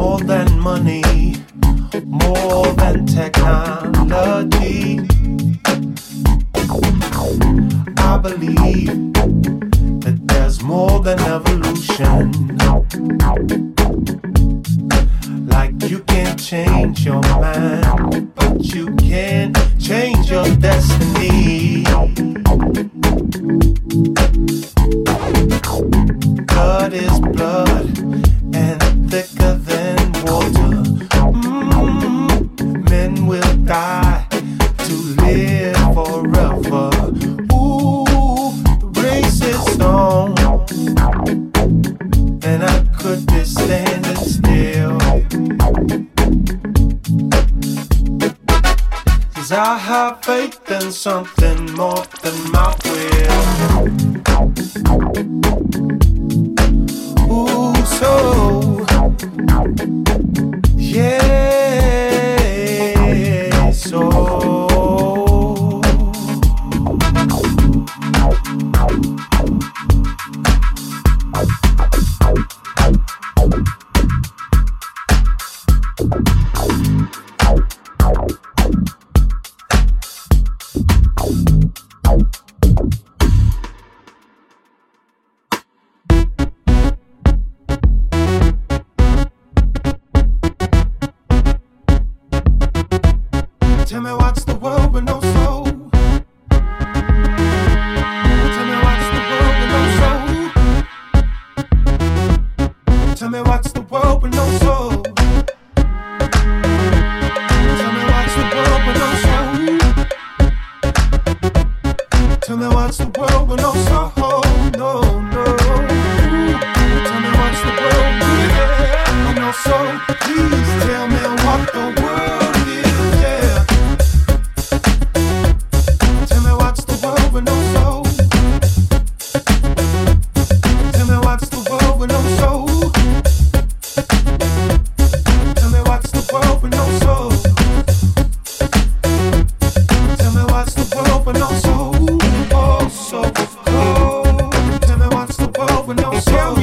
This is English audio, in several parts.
Tell than money, more than with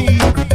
you.